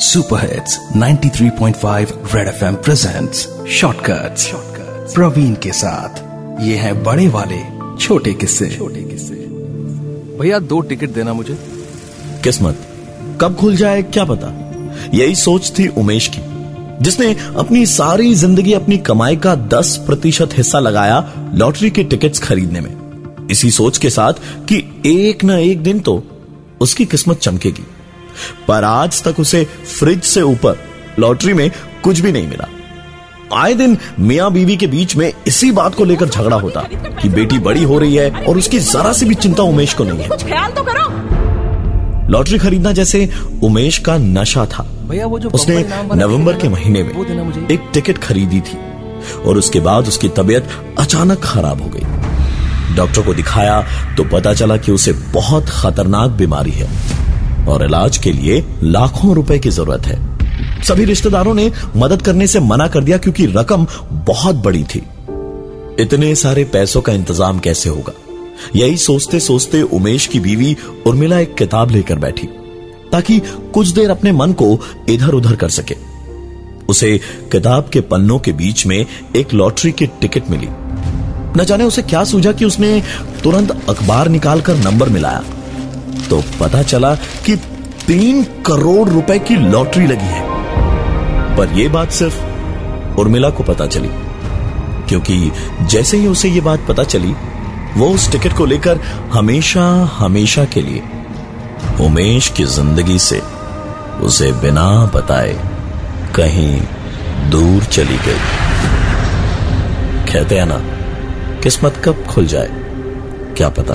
Super hits 93.5 red FM presents shortcuts Praveen के साथ। ये है बड़े वाले छोटे किस्से। छोटे किस्से। भैया दो टिकट देना मुझे। किस्मत कब खुल जाए क्या पता? यही सोच थी उमेश की जिसने अपनी सारी ज़िंदगी अपनी कमाई का 10 प्रतिशत हिस्सा लगाया लॉटरी के टिकट्स खरीदने में। इसी सोच के साथ कि एक न एक दिन तो उसकी किस्मत चमकेगी। पर आज तक उसे फ्रिज से ऊपर लॉटरी में कुछ भी नहीं मिला। आए दिन मियाँ बीवी के बीच में इसी बात को लेकर झगड़ा होता कि बेटी बड़ी हो रही है और उसकी जरा सी भी चिंता उमेश को नहीं है। कुछ ख्याल तो करो। लॉटरी खरीदना जैसे उमेश का नशा था। भैया वो जो उसने नवंबर के महीने में एक टिकट खरीदी थी और उसके बाद उसकी तबीयत अचानक खराब हो गई। डॉक्टर को दिखाया तो पता चला कि उसे बहुत खतरनाक बीमारी है। और इलाज के लिए लाखों रुपए की ज़रूरत है। सभी रिश्तेदारों ने मदद करने से मना कर दिया क्योंकि रकम बहुत बड़ी थी। इतने सारे पैसों का इंतज़ाम कैसे होगा? यही सोचते सोचते उमेश की बीवी उर्मिला एक किताब लेकर बैठी, ताकि कुछ देर अपने मन को इधर उधर कर सके। उसे किताब के पन्नों के बीच में एक लॉटरी की टिकट मिली। न जाने उसे क्या सूझा कि उसने तुरंत अखबार निकालकर नंबर मिलाया। तो पता चला कि तीन करोड़ रुपए की लॉटरी लगी है। पर यह बात सिर्फ़ उर्मिला को पता चली, क्योंकि जैसे ही उसे यह बात पता चली, वो उस टिकट को लेकर हमेशा हमेशा के लिए उमेश की ज़िंदगी से उसे बिना बताए कहीं दूर चली गई। कहते हैं ना, किस्मत कब खुल जाए, क्या पता?